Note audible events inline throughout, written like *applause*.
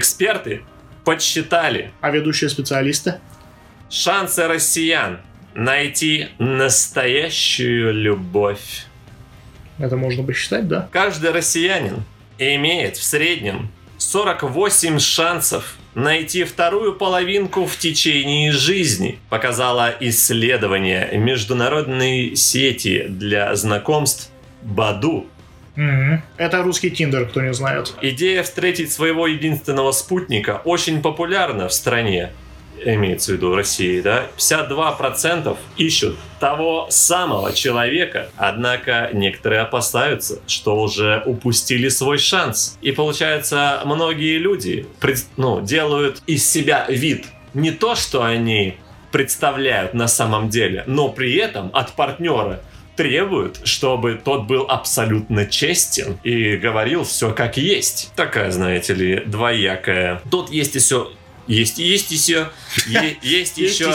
Эксперты подсчитали А ведущие специалисты? шансы россиян найти настоящую любовь. Это можно посчитать, да? Каждый россиянин имеет в среднем 48 шансов найти вторую половинку в течение жизни, показало исследование международной сети для знакомств Баду. Мгм. Это русский Тиндер, кто не знает. Идея встретить своего единственного спутника очень популярна в стране. Имеется в виду в России, да? 52% ищут того самого человека, однако некоторые опасаются, что уже упустили свой шанс. И получается, многие люди пред- ну, делают из себя вид не то, что они представляют на самом деле, но при этом от партнера требуют, чтобы тот был абсолютно честен и говорил все как есть. Такая, знаете ли, двоякая. Тут есть еще... *laughs* Есть, есть еще... е- Есть еще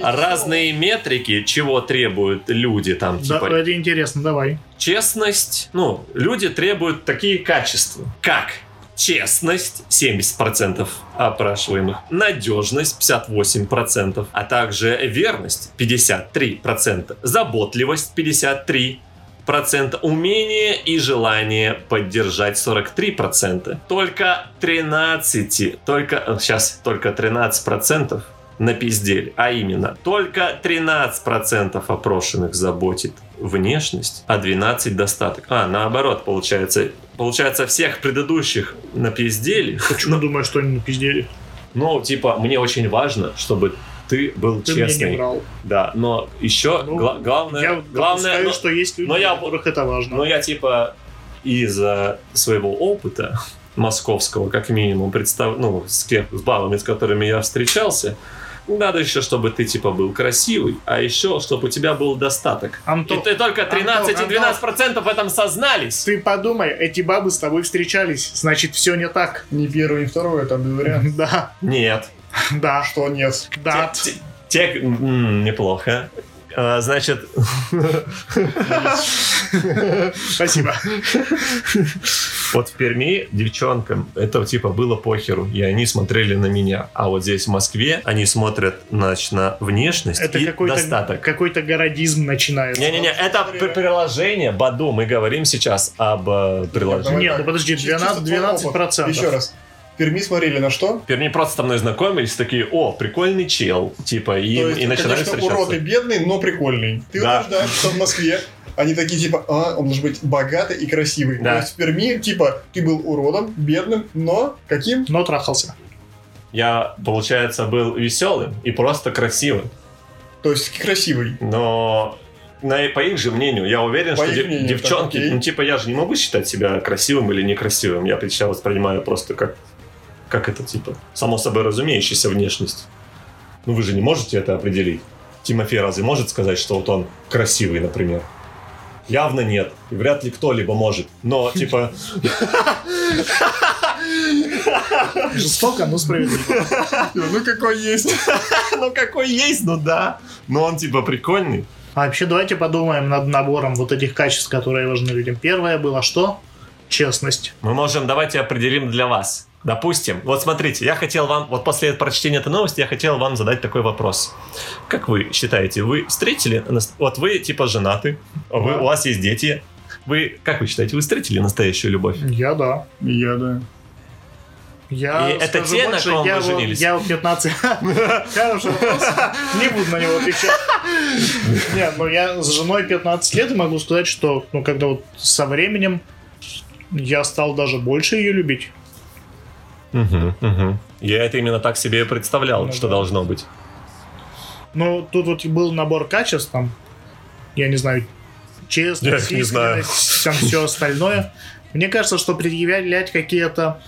разные метрики, чего требуют люди там, Да, типа это интересно, давай. честность. Ну, люди требуют такие качества, как честность 70% опрашиваемых, надежность 58%, а также верность 53%, заботливость 53%, умение и желание поддержать 43%. Только 13, только сейчас только 13% напиздели, а именно только 13% опрошенных заботит внешность, а 12 достаток. А, наоборот, получается. Получается, всех предыдущих напиздели. Почему думаешь, что они напиздели? Ну, типа, мне очень важно, чтобы ты был Ты мне не честный. врал. Да, но еще Ну, гла- главное, Я главное, но- что есть люди, но я- которых это важно. но я типа из-за своего опыта московского, как минимум, представ... ну, с, кем... с бабами, с которыми я встречался, надо еще, чтобы ты типа был красивый, а еще, чтобы у тебя был достаток. Антон, И ты только 13 и 12 процентов в этом сознались. ты подумай, эти бабы с тобой встречались, значит, все не так. Не первый, не второй, там без вариантов. *laughs* Да, Нет. *laughs* да, Что нет? да. Те- неплохо. А, Значит, *laughs* *laughs* Спасибо. вот в Перми девчонкам это типа было похеру, и они смотрели на меня. А вот здесь в Москве они смотрят значит, на внешность Это и какой-то достаток. какой-то городизм начинается. Не-не-не, это приложение Баду. Мы говорим сейчас об э, приложении. Нет, ну подожди, Чисто 12, твой 12 опыт. процентов. Еще раз. В Перми смотрели на что? Перми просто со мной знакомились, такие, о, прикольный чел, типа, и, То есть, и начинали конечно, встречаться. урод и бедный, но прикольный. Ты Да. утверждаешь, что в Москве они такие, типа, а, он должен быть богатый и красивый. Да. То есть в Перми, типа, ты был уродом, бедным, но каким? Но трахался. Я, получается, был веселым и просто красивым. То есть красивый. Но на, по их же мнению, я уверен, По что дев- мнению, девчонки, так, ну типа я же не могу считать себя красивым или некрасивым. Я себя воспринимаю просто как, как это типа, само собой разумеющаяся внешность. Ну вы же не можете это определить. Тимофей разве может сказать, что вот он красивый, например? Явно нет. И вряд ли кто-либо может. Но, *laughs* типа, Жестоко, но справедливо. *laughs* Ну какой есть. *laughs* ну какой есть, ну да. Но он, типа, прикольный. А вообще давайте подумаем над набором вот этих качеств, которые важны людям. Первое было что? Честность. Мы можем, давайте определим для вас. Допустим, вот смотрите, я хотел вам, вот после прочтения этой новости, я хотел вам задать такой вопрос. Как вы считаете, вы встретили, вот вы типа женаты, вы, у вас есть дети, вы, как вы считаете, вы встретили настоящую любовь? Я да. Я, да. Я И это те, на больше, ком я вы женились? Я вот 15... *laughs* Хороший вопрос. Не буду на него отвечать. Нет, ну я с женой 15 лет и могу сказать, что ну когда вот со временем я стал даже больше ее любить. Мгм, мгм. Я это именно так себе и представлял, Ну что да. должно быть. Ну, тут вот был набор качеств, там, я не знаю, честность, Я не знаю. там все остальное. Мне кажется, что предъявлять какие-то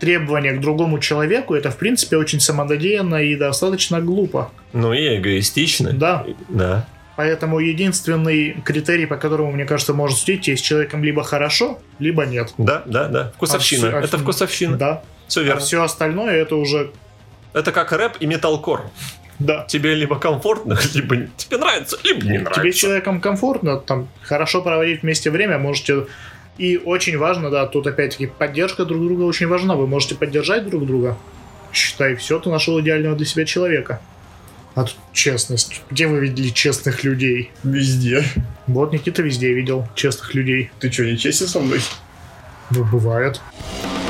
требования к другому человеку, это, в принципе, очень самонадеянно и достаточно глупо. Ну и эгоистично. Да. Да. Поэтому единственный критерий, по которому, мне кажется, можно судить, есть с человеком либо хорошо, либо нет. Да, да, да. Вкусовщина. А всё- а это вкусовщина. Да. Все А верно. все остальное это уже... Это как рэп и металкор. Да. Тебе либо комфортно, *laughs* либо тебе нравится, либо не нравится. Тебе с человеком комфортно, там, хорошо проводить вместе время, можете... И очень важно, да, тут опять-таки поддержка друг друга очень важна. Вы можете поддержать друг друга. Считай, все, ты нашел идеального для себя человека. А тут честность. Где вы видели честных людей? Везде. Вот Никита везде видел честных людей. Ты что, не честен со мной? Ну, бывает. В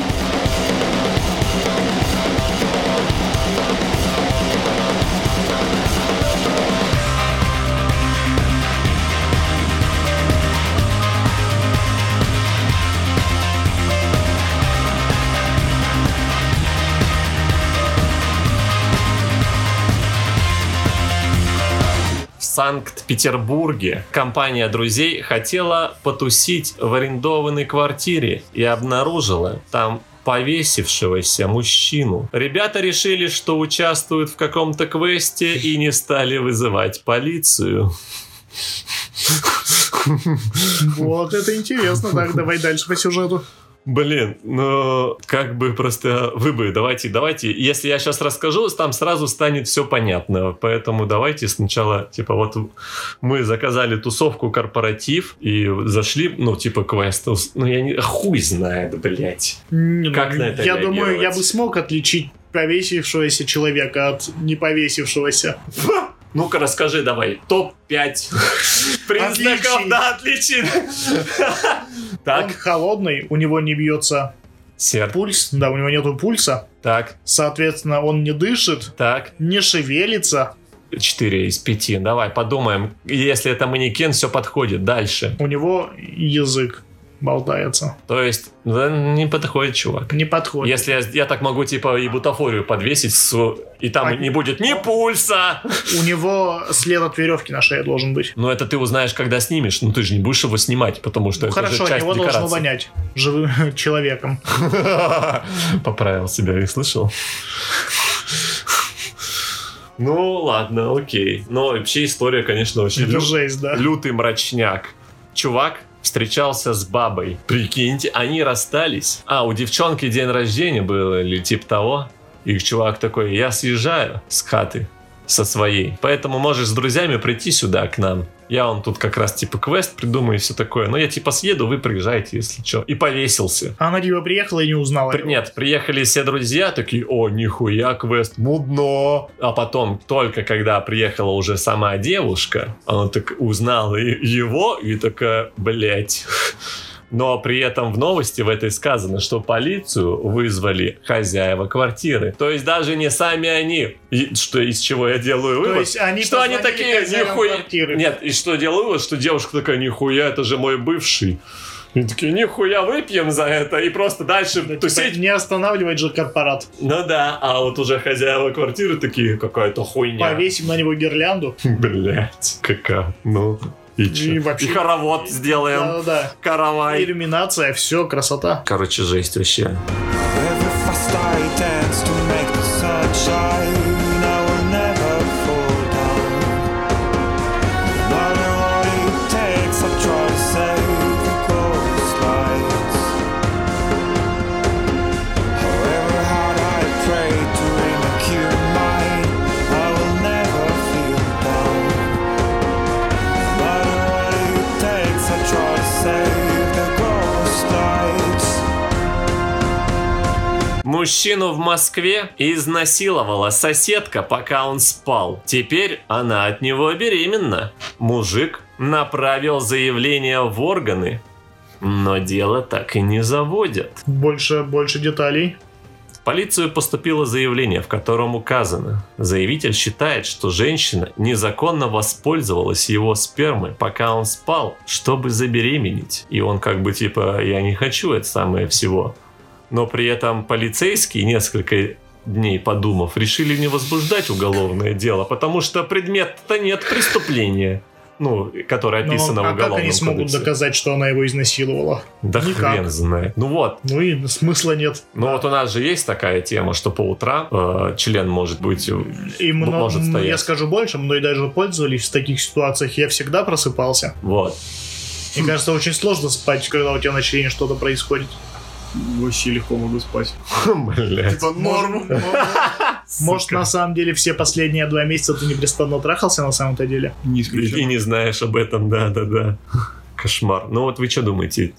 Санкт-Петербурге компания друзей хотела потусить в арендованной квартире и обнаружила там повесившегося мужчину. Ребята решили, что участвуют в каком-то квесте и не стали вызывать полицию. Вот это интересно. Так, давай дальше по сюжету. Блин, ну как бы просто вы бы давайте, давайте, если я сейчас расскажу, там сразу станет все понятно, поэтому давайте сначала, типа вот мы заказали тусовку корпоратив и зашли, ну типа квест, ну я не, хуй знает, блять. Не, ну, Как на это Я думаю, я бы смог отличить повесившегося человека от неповесившегося. Ну-ка расскажи давай, топ-5 *laughs* признаков, да, отличий. Он Так, холодный, у него не бьется серп, пульс, да, у него нету пульса, так, соответственно, он не дышит, так, не шевелится, 4 из 5, давай подумаем, если это манекен, все подходит, дальше. у него язык болтается. То есть, да, не подходит, чувак. Не подходит. Если я, я так могу, типа, и бутафорию подвесить, с- и там А- не будет ни пульса. У него след от веревки на шее должен быть. Но это ты узнаешь, когда снимешь. Ну, ты же не будешь его снимать, потому что Ну, это хорошо, же часть него должно вонять живым *laughs* человеком. *laughs* Поправил себя и слышал. Ну, ладно, окей. Но вообще история, конечно, очень Это лю- жесть, да. лютый мрачняк. Чувак встречался с бабой. Прикиньте, они расстались. А, у девчонки день рождения был или типа того. И чувак такой, я съезжаю с хаты со своей. Поэтому можешь с друзьями прийти сюда к нам. Я вам тут как раз типа квест придумаю и все такое. Но я типа съеду, вы приезжайте, если что. И повесился. А Она типа приехала и не узнала При-. Нет, приехали все друзья, такие, о, нихуя, квест, мудно. А потом, только когда приехала уже сама девушка, она так узнала его и такая, блять. *laughs* Но при этом в новости в этой сказано, что полицию вызвали хозяева квартиры. То есть даже не сами они. И что из чего я делаю То вывод? есть они что они такие, нихуя. квартиры. Нет, и что делаю вывод, что девушка такая, нихуя, это же мой бывший. И такие, нихуя, выпьем за это и просто дальше Да, типа, тусить. не останавливать же корпорат. Ну да, а вот уже хозяева квартиры такие, какая-то хуйня. Повесим на него гирлянду. *laughs* Блять, какая. Ну, и чё? И вообще- И хоровод сделаем. Да-да-да. Каравай. Иллюминация, все, красота. Короче, жесть вообще. Every Мужчину в Москве изнасиловала соседка, пока он спал. Теперь она от него беременна. Мужик направил заявление в органы, но дело так и не заводят. Больше, больше деталей. В полицию поступило заявление, в котором указано, заявитель считает, что женщина незаконно воспользовалась его спермой, пока он спал, чтобы забеременеть. И он как бы типа, я не хочу это самое всего. Но при этом полицейские несколько дней подумав, решили не возбуждать уголовное дело, потому что предмет-то нет преступления. ну, которая Но описана в а как уголовном они смогут кодексе. доказать, что она его изнасиловала? Да Никак. хрен знает. Ну вот, Ну и смысла нет. ну вот у нас же есть такая тема, что по утрам э, член может быть... э, И мно- может стоять. я скажу больше, мной даже пользовались в таких ситуациях. Я всегда просыпался. Вот. Мне кажется, очень сложно спать, когда у тебя на члене что-то происходит. Вообще легко могу спать. *laughs* Блять. Типа норм. Может, на самом деле, все последние два месяца ты непрестанно трахался на самом-то деле? Не И, исключено. и не знаешь об этом, да-да-да. Кошмар. Ну вот вы что думаете?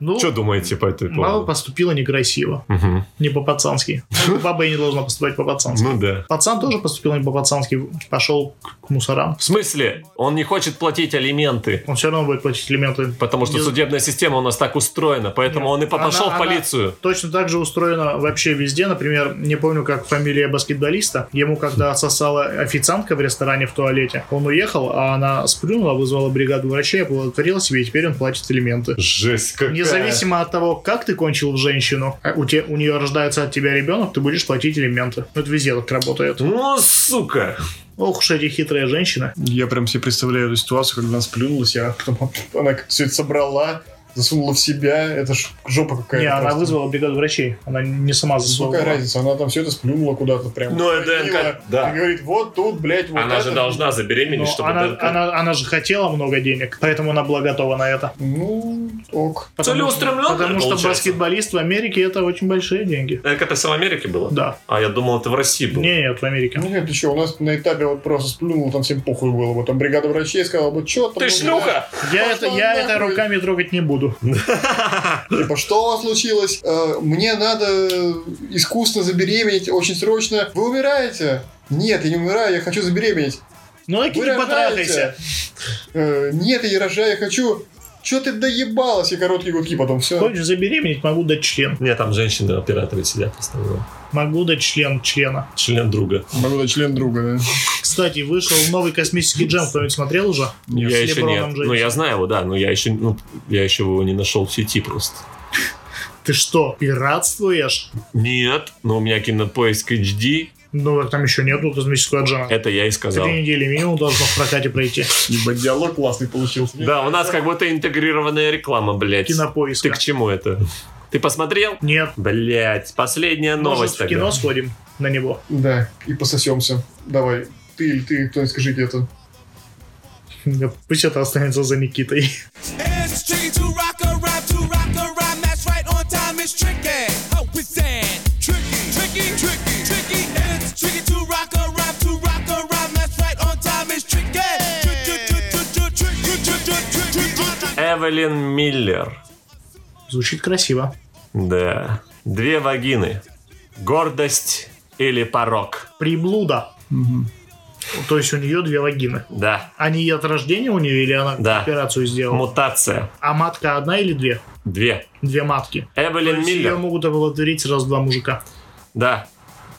Ну, что думаете по Мама поводу? поступила некрасиво, Мгм. не по-пацански. *laughs* Баба и не должна поступать по-пацански. Ну да. Пацан тоже поступил не по-пацански, пошел к мусорам. В смысле? Он не хочет платить алименты. Он все равно будет платить элементы. Потому что Не- судебная система у нас так устроена, поэтому Нет, он и пошел она- в полицию. Точно так же устроено вообще везде. Например, не помню, как фамилия баскетболиста. Ему когда отсосала официантка в ресторане в туалете, он уехал, а она сплюнула, вызвала бригаду врачей, оплодотворила себе, теперь он платит элементы. Жесть какая. Независимо от того, как ты кончил в женщину, а у, те, у нее рождается от тебя ребенок, ты будешь платить элементы. Ну, Это везде так работает. Ну, сука. Ох уж эти хитрые женщины. Я прям себе представляю эту ситуацию, когда она сплюнулась, а потом она все это собрала, засунула в себя. Это ж жопа какая-то. не, она просто. вызвала бригаду врачей. Она не сама Ну, засунула. Какая разница, она там все это сплюнула куда-то прям. Ну, ДНК, да. И говорит, вот тут, блядь, вот Она это. же должна Но забеременеть, чтобы она, ДНК. она, она же хотела много денег, поэтому она была готова на это. Ну, ок. Потому, Целеустремлённая, потому что получается. баскетболист в Америке это очень большие деньги. Так это все в Америке было? Да. А я думал, это в России было. Не, нет, в Америке. Ну, нет, ты что, у нас на этапе вот просто сплюнул, там всем похуй было. Вот там бригада врачей сказала, вот что там. Ты ну, шлюха! Я, это, я это руками трогать не буду. Блядь, *laughs* Типа, что у вас случилось? Э, Мне надо искусственно забеременеть, очень срочно. Вы умираете? Нет, я не умираю, я хочу забеременеть. Ну, Вы не потрахайся. Э, Нет, я не рожаю, я хочу... Че ты доебалась? И короткие гудки потом все. Хочешь забеременеть, могу дать член. Не, там женщины-операторы сидят в основном. Могу дать член члена. Член друга. Могу дать член друга, да? Кстати, вышел новый космический джем. Кто-нибудь смотрел уже? я с еще нет. Ну, я знаю его, да, но я еще, ну, я еще его не нашел в сети просто. Ты что, пиратствуешь? Нет, но у меня кинопоиск HD, Ну, там еще нету космического джема. это я и сказал. Три недели минимум должно в прокате пройти. Ебать, диалог классный получился. Да, у нас как будто интегрированная реклама, блядь. Ты Кинопоиска. к чему это? Ты посмотрел? Нет. Блять, последняя Может, новость в тогда. кино сходим на него. Да, и пососемся. Давай. Ты или ты, кто-нибудь скажите это. Да Пусть это останется за Никитой. Эвелин Миллер. Звучит красиво. Да. Две вагины. Гордость или порог. Приблуда. То есть у нее две вагины. Да. Они от рождения у нее или она Да. операцию сделала? Мутация. А матка одна или две? Две. Две матки. Эвелин есть ее Миллер. могут оплодотворить сразу два мужика. Да.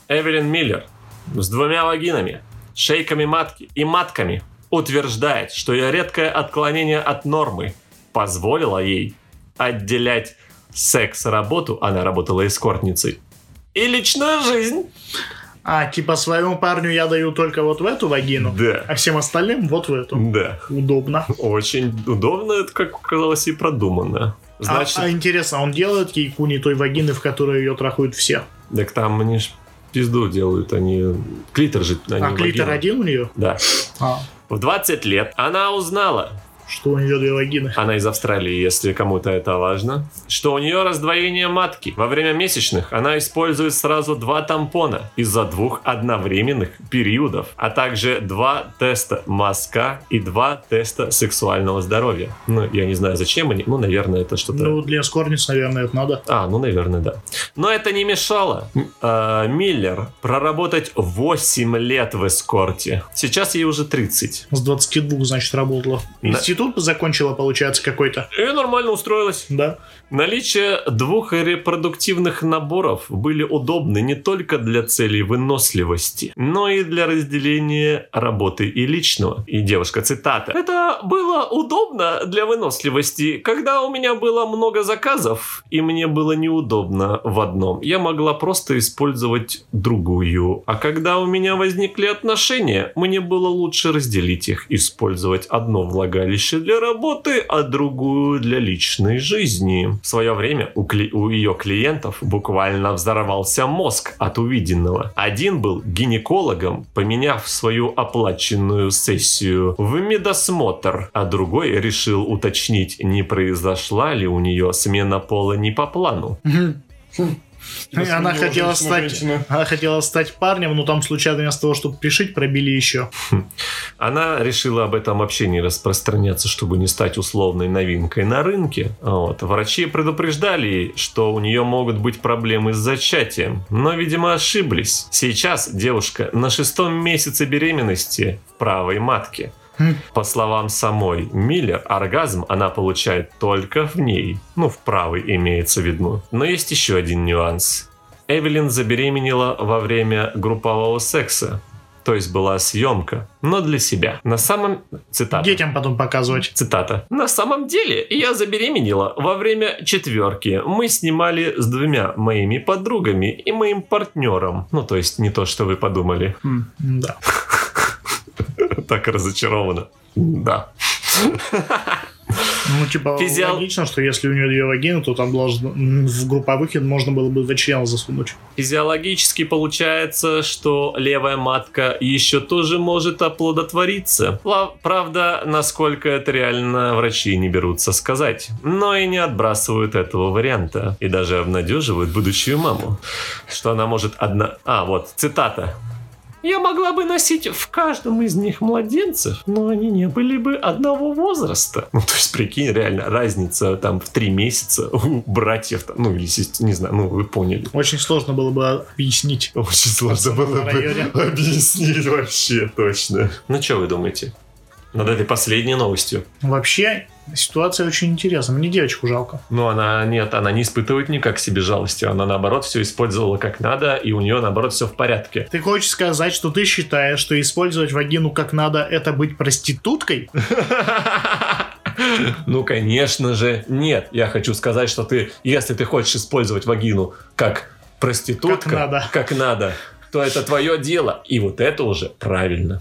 Эвелин Миллер с двумя вагинами, шейками матки и матками утверждает, что ее редкое отклонение от нормы позволило ей отделять секс-работу, она работала эскортницей, и личную жизнь. А, типа своему парню я даю только вот в эту вагину, Да. а всем остальным вот в эту. Да. Удобно. Очень удобно, это, как оказалось, и продуманно. А- Значит, а, интересно, он делает ей куни той вагины, в которой ее трахают все? так там они ж пизду делают, они... Клитор же, они а клитор вагина. один у нее? Да. А, В 20 лет она узнала, что у нее две вагины. она из Австралии, если кому-то это важно, что у нее раздвоение матки. Во время месячных она использует сразу два тампона из-за двух одновременных периодов, а также два теста мазка и два теста сексуального здоровья. Ну, я не знаю, зачем они, ну, наверное, это что-то... Ну, для эскорниц, наверное, это надо. А, ну, наверное, да. Но это не мешало э, Миллер проработать 8 лет в эскорте. Сейчас ей уже 30. С 22, значит, работала. Институт институт закончила, получается, какой-то. И нормально устроилась. Да. Наличие двух репродуктивных наборов были удобны не только для целей выносливости, но и для разделения работы и личного. И девушка, цитата. Это было удобно для выносливости, когда у меня было много заказов, и мне было неудобно в одном. Я могла просто использовать другую. А когда у меня возникли отношения, мне было лучше разделить их, использовать одно влагалище для работы, а другую для личной жизни. В свое время у, кли- у ее клиентов буквально взорвался мозг от увиденного. Один был гинекологом, поменяв свою оплаченную сессию в медосмотр, а другой решил уточнить, не произошла ли у нее смена пола не по плану. Она хотела стать, она хотела стать парнем, но там случайно вместо того, чтобы пришить, пробили еще. Она решила об этом вообще не распространяться, чтобы не стать условной новинкой на рынке. Вот. Врачи предупреждали что у нее могут быть проблемы с зачатием, но, видимо, ошиблись. Сейчас девушка на шестом месяце беременности в правой матке. По словам самой Миллер, оргазм она получает только в ней. Ну, в правой имеется в виду. Но есть еще один нюанс. Эвелин забеременела во время группового секса. То есть была съемка, но для себя. На самом... Цитата. Детям потом показывать. Цитата. На самом деле, я забеременела во время четверки. Мы снимали с двумя моими подругами и моим партнером. Ну, то есть не то, что вы подумали. М, Да. *laughs* Так разочарована. Да. Ну, типа, Физиол- логично, что если у нее две вагины, то там должно, в групповых можно было бы два члена засунуть. Физиологически получается, что левая матка еще тоже может оплодотвориться. Правда, насколько это реально, врачи не берутся сказать. Но и не отбрасывают этого варианта. И даже обнадеживают будущую маму. Что она может одна... А, вот, цитата. Я могла бы носить в каждом из них младенцев, но они не были бы одного возраста. Ну, то есть, прикинь, реально, разница там в три месяца у братьев, ну, или не знаю, ну, вы поняли. Очень сложно было бы объяснить. Очень сложно было бы объяснить вообще точно. Ну, что вы думаете? Над этой последней новостью. Вообще, ситуация очень интересная. Мне девочку жалко. Ну, она нет, она не испытывает никак к себе жалости. Она, наоборот, все использовала как надо, и у нее, наоборот, все в порядке. Ты хочешь сказать, что ты считаешь, что использовать вагину как надо, это быть проституткой? *laughs* Ну, конечно же, нет. Я хочу сказать, что ты, если ты хочешь использовать вагину как проститутка, Как надо. как надо, то это твое дело. И вот это уже правильно.